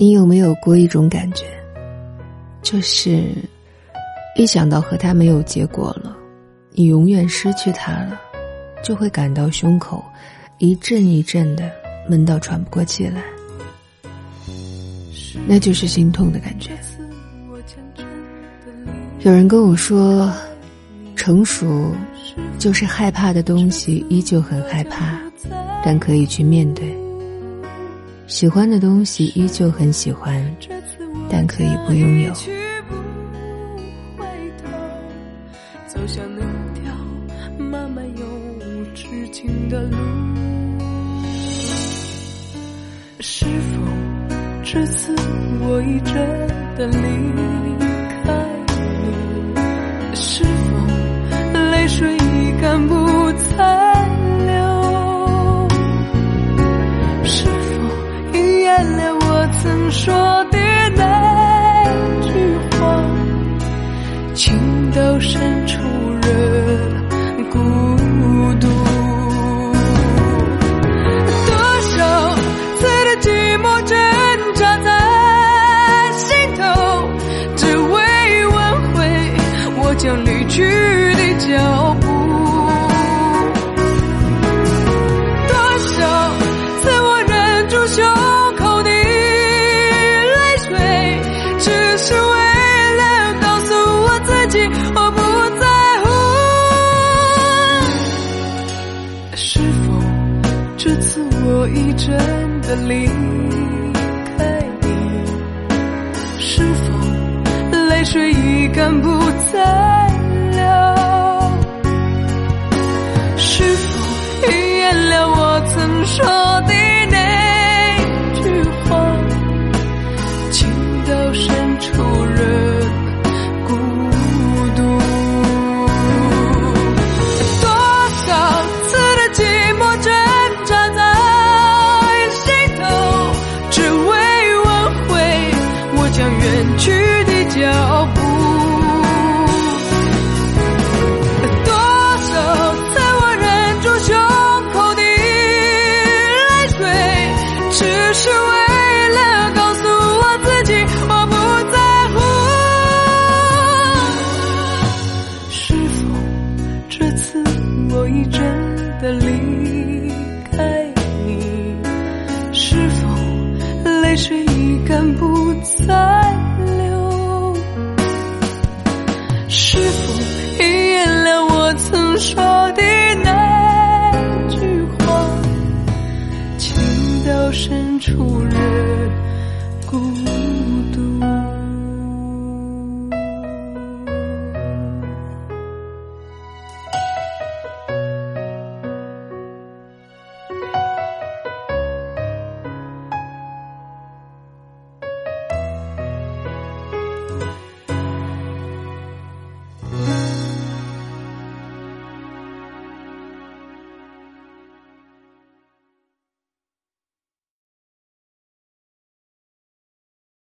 你有没有过一种感觉，就是一想到和他没有结果了，你永远失去他了，就会感到胸口一阵一阵的闷到喘不过气来，那就是心痛的感觉。有人跟我说，成熟就是害怕的东西依旧很害怕，但可以去面对。喜欢的东西依旧很喜欢，但可以不拥有。走向那条漫漫又无止境的路，是否这次我已真的离开你？是否泪水已干不再？说的那句话，情到深处已真的离开你，是否泪水已干不再？的离开你，是否泪水已干不再流？是否已原谅我曾说的那句话？情到深处人。